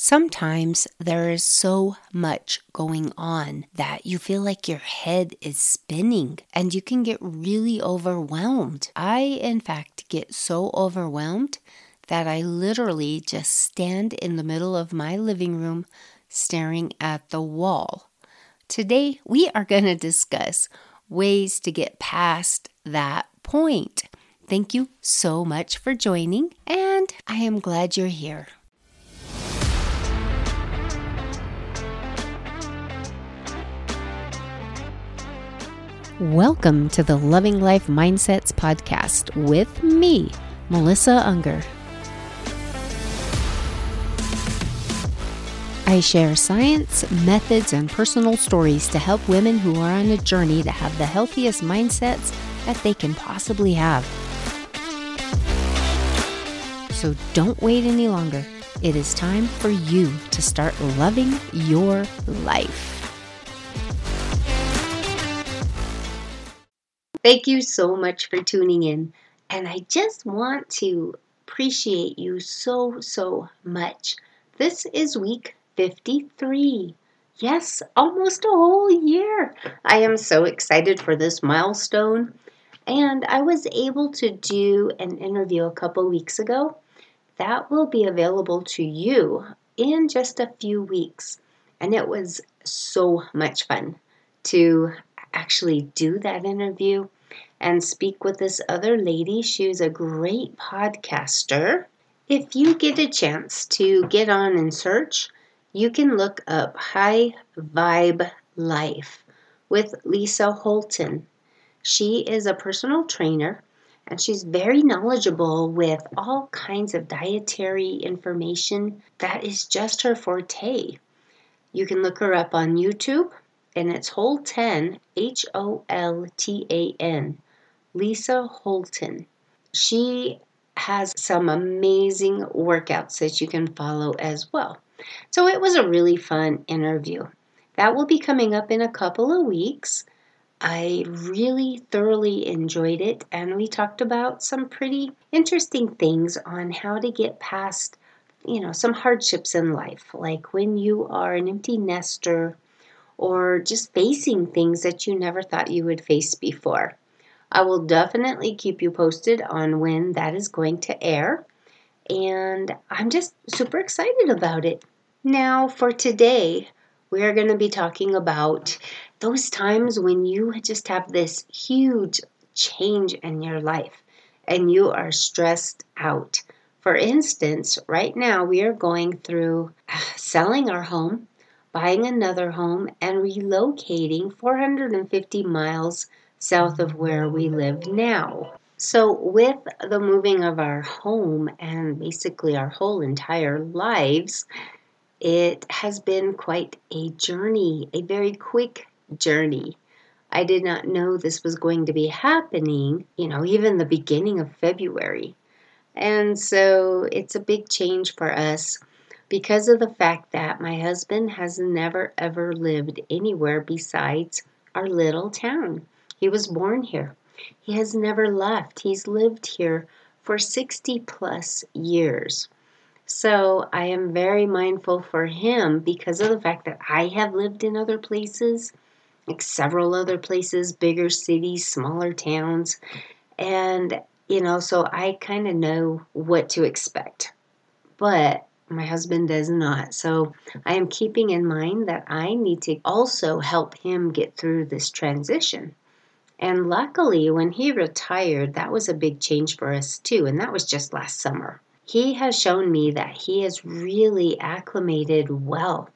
Sometimes there is so much going on that you feel like your head is spinning and you can get really overwhelmed. I, in fact, get so overwhelmed that I literally just stand in the middle of my living room staring at the wall. Today, we are going to discuss ways to get past that point. Thank you so much for joining, and I am glad you're here. Welcome to the Loving Life Mindsets podcast with me, Melissa Unger. I share science, methods, and personal stories to help women who are on a journey to have the healthiest mindsets that they can possibly have. So don't wait any longer. It is time for you to start loving your life. Thank you so much for tuning in. And I just want to appreciate you so, so much. This is week 53. Yes, almost a whole year. I am so excited for this milestone. And I was able to do an interview a couple weeks ago. That will be available to you in just a few weeks. And it was so much fun to actually do that interview and speak with this other lady. She's a great podcaster. If you get a chance to get on and search, you can look up High Vibe Life with Lisa Holtan. She is a personal trainer and she's very knowledgeable with all kinds of dietary information. That is just her forte. You can look her up on YouTube and it's Holtan, H O L T A N. Lisa Holtan. She has some amazing workouts that you can follow as well. So it was a really fun interview. That will be coming up in a couple of weeks. I really thoroughly enjoyed it, and we talked about some pretty interesting things on how to get past, you know, some hardships in life, like when you are an empty nester or just facing things that you never thought you would face before. I will definitely keep you posted on when that is going to air. And I'm just super excited about it. Now, for today, we are going to be talking about those times when you just have this huge change in your life and you are stressed out. For instance, right now we are going through selling our home, buying another home, and relocating 450 miles south of where we live now. So, with the moving of our home and basically our whole entire lives, it has been quite a journey, a very quick journey. I did not know this was going to be happening, you know, even the beginning of February. And so it's a big change for us because of the fact that my husband has never ever lived anywhere besides our little town. He was born here. He has never left. He's lived here for 60 plus years. So I am very mindful for him because of the fact that I have lived in other places, like several other places, bigger cities, smaller towns. And, you know, so I kind of know what to expect. But my husband does not. So I am keeping in mind that I need to also help him get through this transition. And luckily, when he retired, that was a big change for us too, and that was just last summer. He has shown me that he has really acclimated well,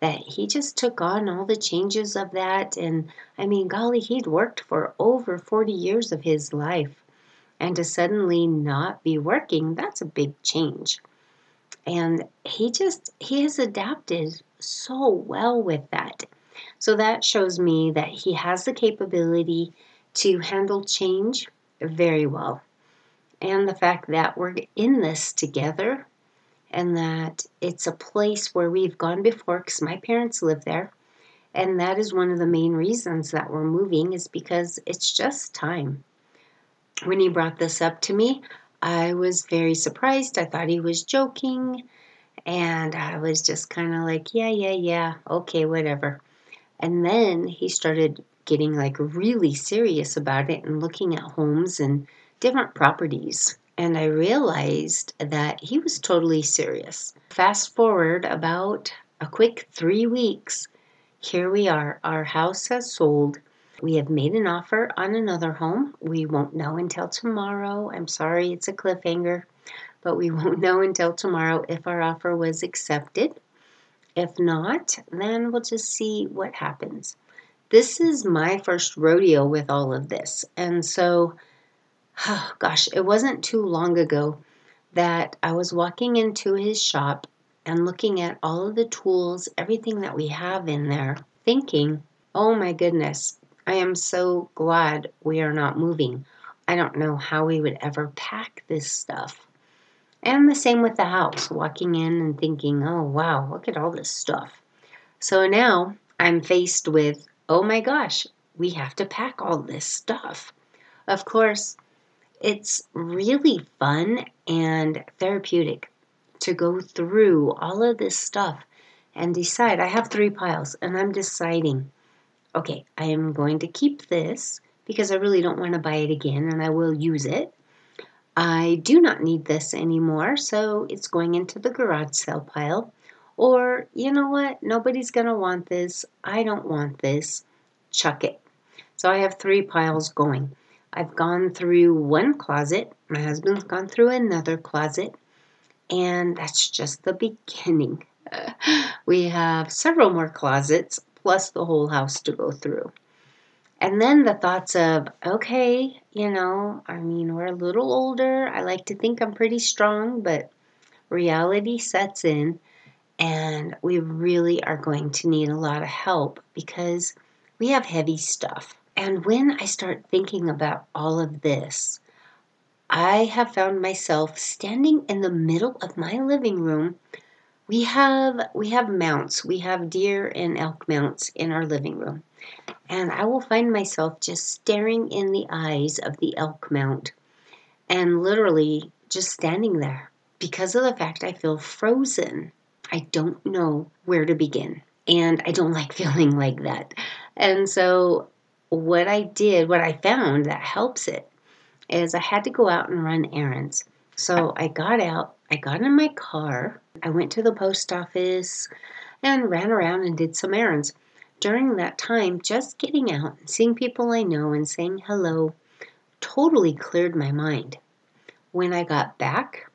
that he just took on all the changes of that. And I mean, golly, he'd worked for over 40 years of his life. And to suddenly not be working, that's a big change. And he just, he has adapted so well with that. So that shows me that he has the capability to handle change very well. And the fact that we're in this together and that it's a place where we've gone before because my parents live there. And that is one of the main reasons that we're moving is because it's just time. When he brought this up to me, I was very surprised. I thought he was joking And I was just kind of like, yeah, yeah, yeah, okay, whatever. And then he started getting like really serious about it and looking at homes and different properties. And I realized that he was totally serious. Fast forward about a quick three weeks, here we are. Our house has sold. We have made an offer on another home. We won't know until tomorrow. I'm sorry, it's a cliffhanger, but we won't know until tomorrow if our offer was accepted. If not, then we'll just see what happens. This is my first rodeo with all of this. And so, oh gosh, it wasn't too long ago that I was walking into his shop and looking at all of the tools, everything that we have in there, thinking, oh my goodness, I am so glad we are not moving. I don't know how we would ever pack this stuff. And the same with the house, walking in and thinking, oh wow, look at all this stuff. So now I'm faced with, oh my gosh, we have to pack all this stuff. Of course, it's really fun and therapeutic to go through all of this stuff and decide. I have three piles and I'm deciding okay, I am going to keep this because I really don't want to buy it again and I will use it. I do not need this anymore, so it's going into the garage sale pile. Or, you know what, nobody's going to want this. I don't want this. Chuck it. So I have three piles going. I've gone through one closet, my husband's gone through another closet, and that's just the beginning. we have several more closets plus the whole house to go through. And then the thoughts of, okay, you know, I mean, we're a little older. I like to think I'm pretty strong, but reality sets in, and we really are going to need a lot of help because we have heavy stuff. And when I start thinking about all of this, I have found myself standing in the middle of my living room we have we have mounts. We have deer and elk mounts in our living room. And I will find myself just staring in the eyes of the elk mount and literally just standing there because of the fact I feel frozen. I don't know where to begin. And I don't like feeling like that. And so, what I did, what I found that helps it, is I had to go out and run errands. So, I got out I got in my car, I went to the post office, and ran around and did some errands. During that time, just getting out and seeing people I know and saying hello totally cleared my mind. When I got back,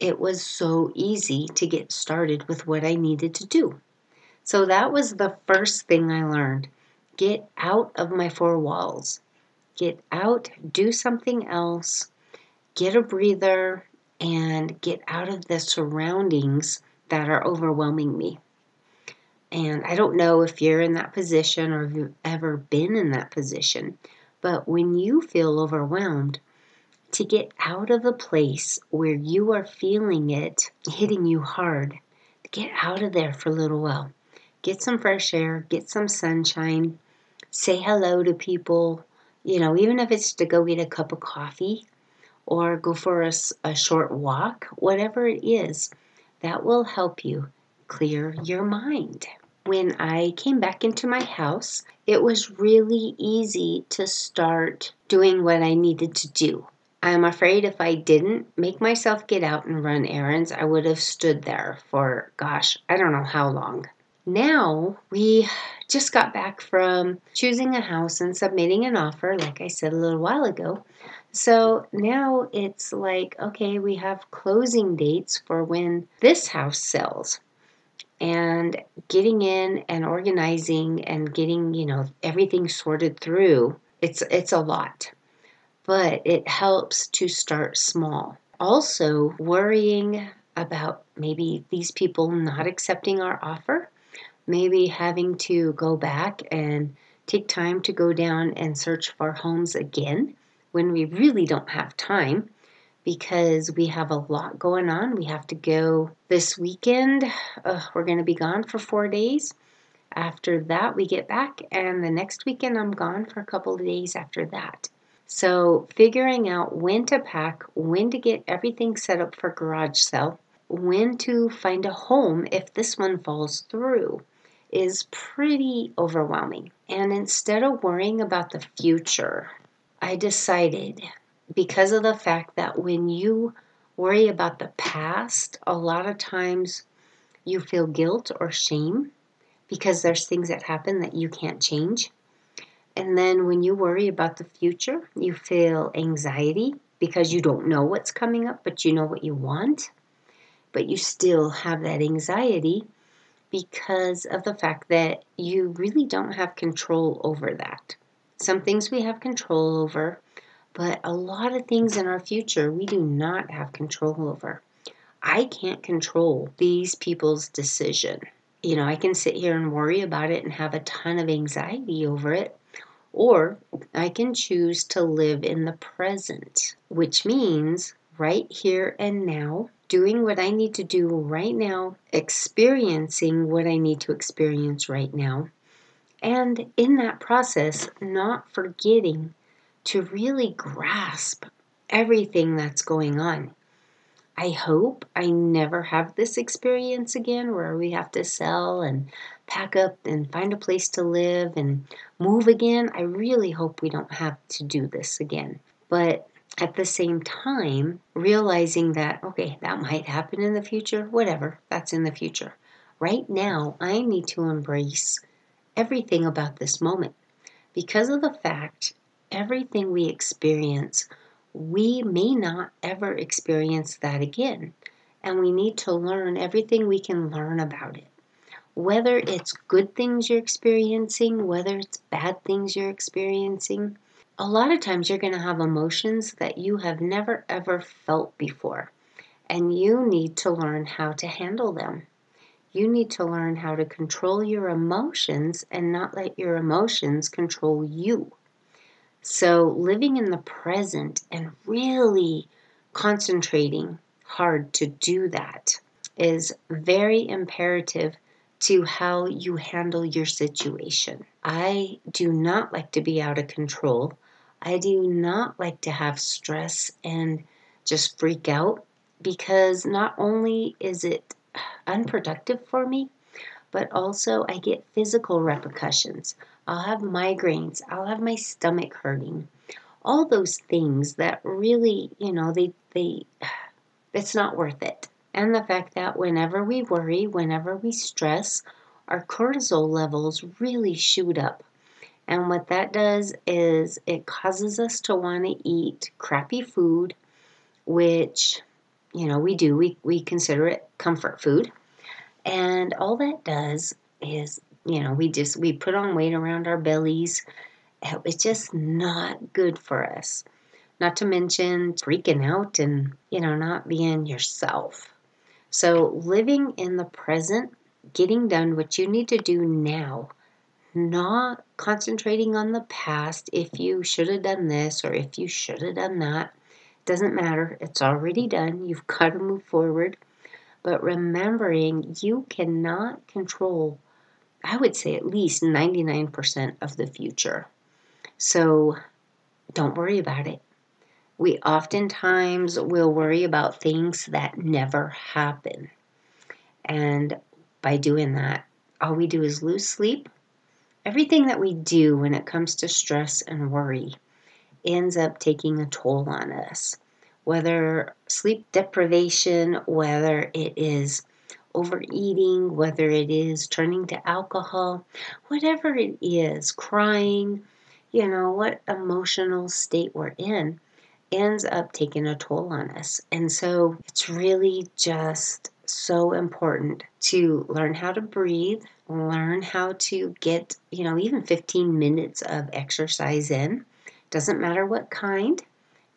it was so easy to get started with what I needed to do. So that was the first thing I learned. Get out of my four walls. Get out, do something else, get a breather, and get out of the surroundings that are overwhelming me. And I don't know if you're in that position or if you've ever been in that position, but when you feel overwhelmed, to get out of the place where you are feeling it hitting you hard, get out of there for a little while. Get some fresh air, get some sunshine, say hello to people, you know, even if it's to go get a cup of coffee or go for a, a short walk, whatever it is, that will help you clear your mind. When I came back into my house, it was really easy to start doing what I needed to do. I'm afraid if I didn't make myself get out and run errands, I would have stood there for, gosh, I don't know how long. Now we just got back from choosing a house and submitting an offer, like I said a little while ago. So now it's like, okay, we have closing dates for when this house sells. And getting in and organizing and getting, you know, everything sorted through, it's it's a lot. But it helps to start small. Also, worrying about maybe these people not accepting our offer, maybe having to go back and take time to go down and search for homes again when we really don't have time because we have a lot going on. We have to go this weekend. Uh, we're going to be gone for four days. After that, we get back, and the next weekend, I'm gone for a couple of days after that. So, figuring out when to pack, when to get everything set up for garage sale, when to find a home if this one falls through is pretty overwhelming. And instead of worrying about the future, I decided because of the fact that when you worry about the past, a lot of times you feel guilt or shame because there's things that happen that you can't change. And then when you worry about the future, you feel anxiety because you don't know what's coming up, but you know what you want. But you still have that anxiety because of the fact that you really don't have control over that. Some things we have control over, but a lot of things in our future we do not have control over. I can't control these people's decision. You know, I can sit here and worry about it and have a ton of anxiety over it, or I can choose to live in the present, which means right here and now, doing what I need to do right now, experiencing what I need to experience right now, and in that process, not forgetting to really grasp everything that's going on. I hope I never have this experience again where we have to sell and pack up and find a place to live and move again. I really hope we don't have to do this again. But at the same time, realizing that, okay, that might happen in the future, whatever, that's in the future. Right now, I need to embrace everything about this moment because of the fact everything we experience, we may not ever experience that again. And we need to learn everything we can learn about it. Whether it's good things you're experiencing, whether it's bad things you're experiencing, a lot of times you're going to have emotions that you have never ever felt before, and you need to learn how to handle them. You need to learn how to control your emotions and not let your emotions control you. So, living in the present and really concentrating hard to do that is very imperative to how you handle your situation. I do not like to be out of control. I do not like to have stress and just freak out because not only is it unproductive for me, but also I get physical repercussions. I'll have migraines, I'll have my stomach hurting. All those things that really, you know, they they it's not worth it. And the fact that whenever we worry, whenever we stress, our cortisol levels really shoot up. And what that does is it causes us to want to eat crappy food, which, you know, we do. We, we consider it comfort food. And all that does is, you know, we just, we put on weight around our bellies. It's just not good for us. Not to mention freaking out and, you know, not being yourself. So living in the present, getting done what you need to do now not concentrating on the past if you should have done this or if you should have done that. Doesn't matter, it's already done. You've got to move forward. But remembering you cannot control, I would say at least 99% of the future. So don't worry about it. We oftentimes will worry about things that never happen. And by doing that, all we do is lose sleep everything that we do when it comes to stress and worry ends up taking a toll on us. Whether sleep deprivation, whether it is overeating, whether it is turning to alcohol, whatever it is, crying, you know, what emotional state we're in ends up taking a toll on us. And so it's really just so important to learn how to breathe, learn how to get, you know, even 15 minutes of exercise in. Doesn't matter what kind.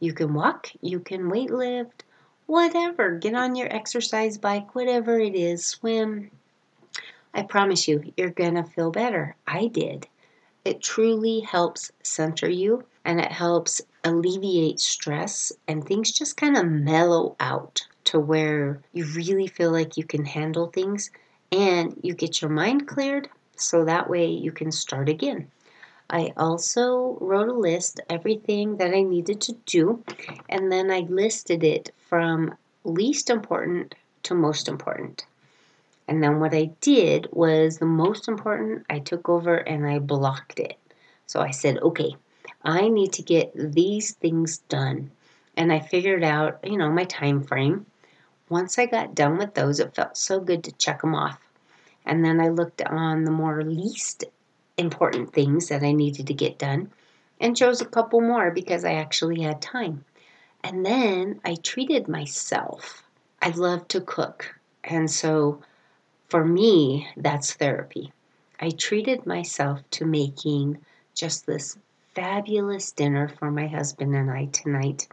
You can walk, you can weight lift, whatever. Get on your exercise bike, whatever it is, swim. I promise you, you're going to feel better. I did. It truly helps center you and it helps alleviate stress and things just kind of mellow out to where you really feel like you can handle things and you get your mind cleared so that way you can start again. I also wrote a list everything that I needed to do and then I listed it from least important to most important. And then what I did was the most important, I took over and I blocked it. So I said, okay, I need to get these things done. And I figured out, you know, my time frame. Once I got done with those, it felt so good to check them off. And then I looked on the more least important things that I needed to get done and chose a couple more because I actually had time. And then I treated myself. I love to cook. And so for me, that's therapy. I treated myself to making just this fabulous dinner for my husband and I tonight.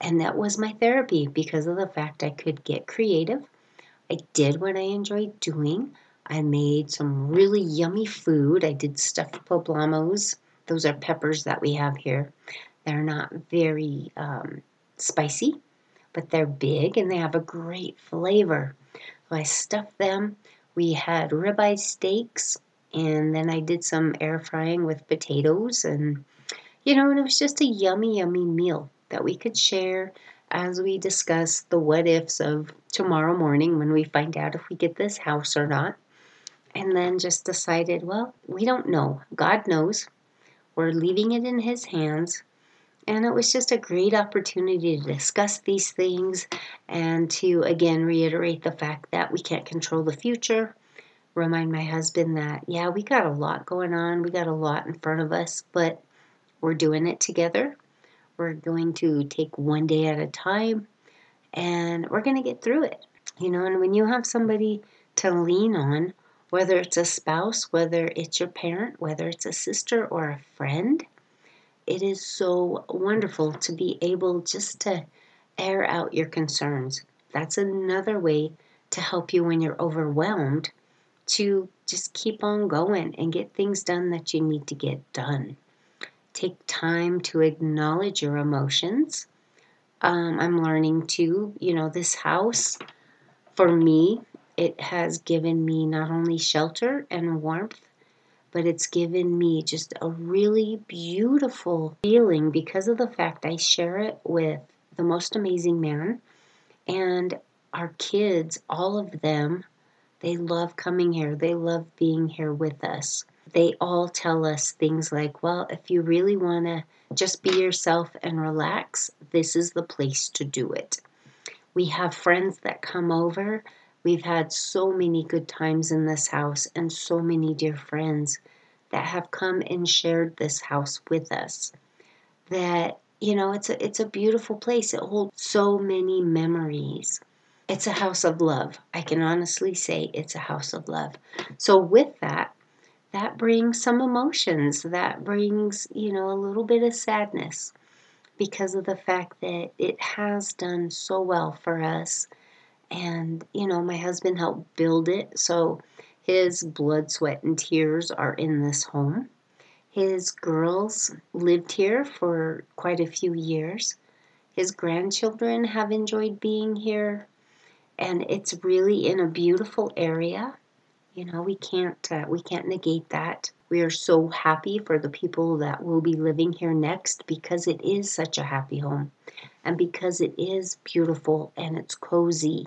And that was my therapy because of the fact I could get creative. I did what I enjoyed doing. I made some really yummy food. I did stuffed poblanos. Those are peppers that we have here. They're not very um, spicy, but they're big and they have a great flavor. So I stuffed them. We had ribeye steaks, and then I did some air frying with potatoes, and you know, and it was just a yummy, yummy meal that we could share as we discuss the what ifs of tomorrow morning when we find out if we get this house or not. And then just decided, well, we don't know. God knows. We're leaving it in His hands. And it was just a great opportunity to discuss these things and to again reiterate the fact that we can't control the future. Remind my husband that, yeah, we got a lot going on, we got a lot in front of us, but we're doing it together. We're going to take one day at a time and we're going to get through it. You know, and when you have somebody to lean on, whether it's a spouse, whether it's your parent, whether it's a sister or a friend, it is so wonderful to be able just to air out your concerns. That's another way to help you when you're overwhelmed to just keep on going and get things done that you need to get done. Take time to acknowledge your emotions. Um, I'm learning to, you know, this house for me, it has given me not only shelter and warmth, but it's given me just a really beautiful feeling because of the fact I share it with the most amazing man and our kids, all of them, they love coming here. They love being here with us. They all tell us things like, well, if you really want to just be yourself and relax, this is the place to do it. We have friends that come over We've had so many good times in this house and so many dear friends that have come and shared this house with us. That, you know, it's a it's a beautiful place. It holds so many memories. It's a house of love. I can honestly say it's a house of love. So with that, that brings some emotions. That brings, you know, a little bit of sadness because of the fact that it has done so well for us and, you know, my husband helped build it. So his blood, sweat, and tears are in this home. His girls lived here for quite a few years. His grandchildren have enjoyed being here. And it's really in a beautiful area. You know, we can't uh, we can't negate that. We are so happy for the people that will be living here next because it is such a happy home and because it is beautiful and it's cozy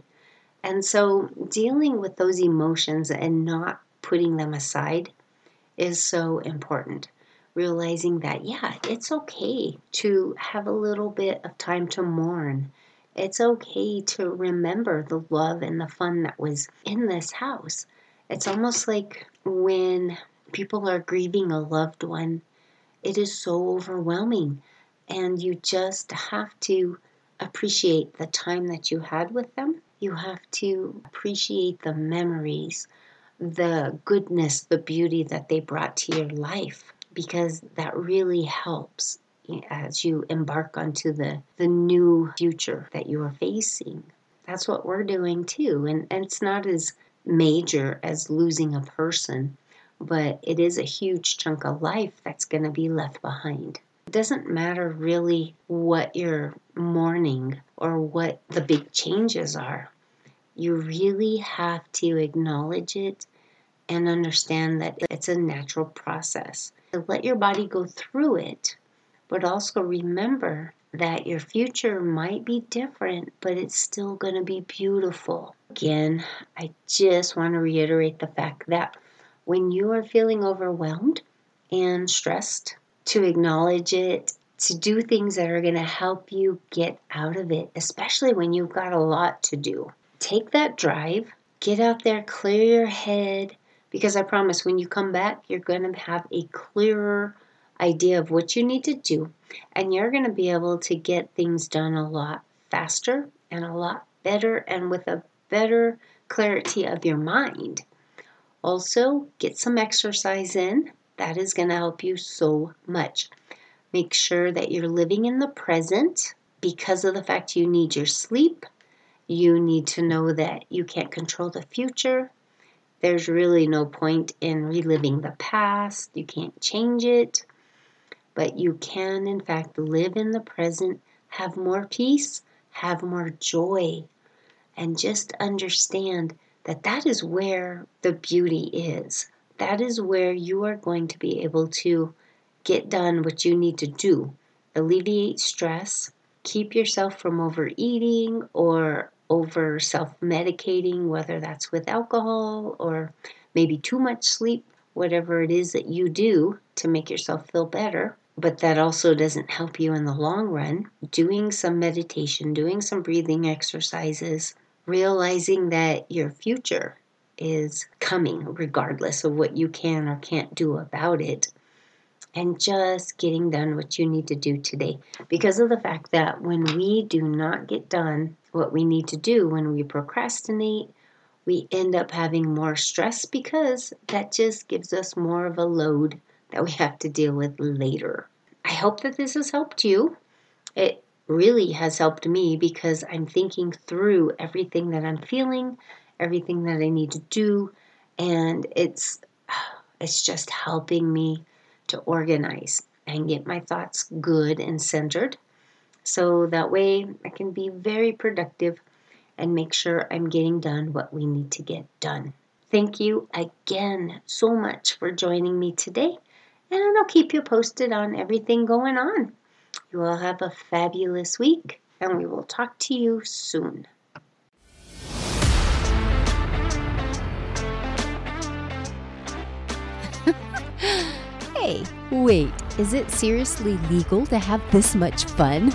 and so dealing with those emotions and not putting them aside is so important. Realizing that, yeah, it's okay to have a little bit of time to mourn. It's okay to remember the love and the fun that was in this house. It's almost like when people are grieving a loved one, it is so overwhelming. And you just have to appreciate the time that you had with them you have to appreciate the memories, the goodness, the beauty that they brought to your life because that really helps as you embark onto the, the new future that you are facing. That's what we're doing too. And, and it's not as major as losing a person, but it is a huge chunk of life that's going to be left behind. It doesn't matter really what you're mourning or what the big changes are you really have to acknowledge it and understand that it's a natural process. let your body go through it, but also remember that your future might be different, but it's still going to be beautiful. Again, I just want to reiterate the fact that when you are feeling overwhelmed and stressed, to acknowledge it, to do things that are going to help you get out of it, especially when you've got a lot to do. Take that drive, get out there, clear your head, because I promise when you come back, you're going to have a clearer idea of what you need to do, and you're going to be able to get things done a lot faster and a lot better and with a better clarity of your mind. Also, get some exercise in. That is going to help you so much. Make sure that you're living in the present because of the fact you need your sleep. You need to know that you can't control the future. There's really no point in reliving the past. You can't change it but you can, in fact, live in the present, have more peace, have more joy, and just understand that that is where the beauty is. That is where you are going to be able to get done what you need to do. Alleviate stress, keep yourself from overeating or over self medicating, whether that's with alcohol or maybe too much sleep, whatever it is that you do to make yourself feel better but that also doesn't help you in the long run. Doing some meditation, doing some breathing exercises, realizing that your future is coming regardless of what you can or can't do about it. And just getting done what you need to do today. Because of the fact that when we do not get done what we need to do, when we procrastinate, we end up having more stress because that just gives us more of a load that we have to deal with later. I hope that this has helped you. It really has helped me because I'm thinking through everything that I'm feeling, everything that I need to do, and it's it's just helping me to organize and get my thoughts good and centered so that way I can be very productive and make sure I'm getting done what we need to get done. Thank you again so much for joining me today and I'll keep you posted on everything going on. You all have a fabulous week, and we will talk to you soon. Hey, wait, is it seriously legal to have this much fun?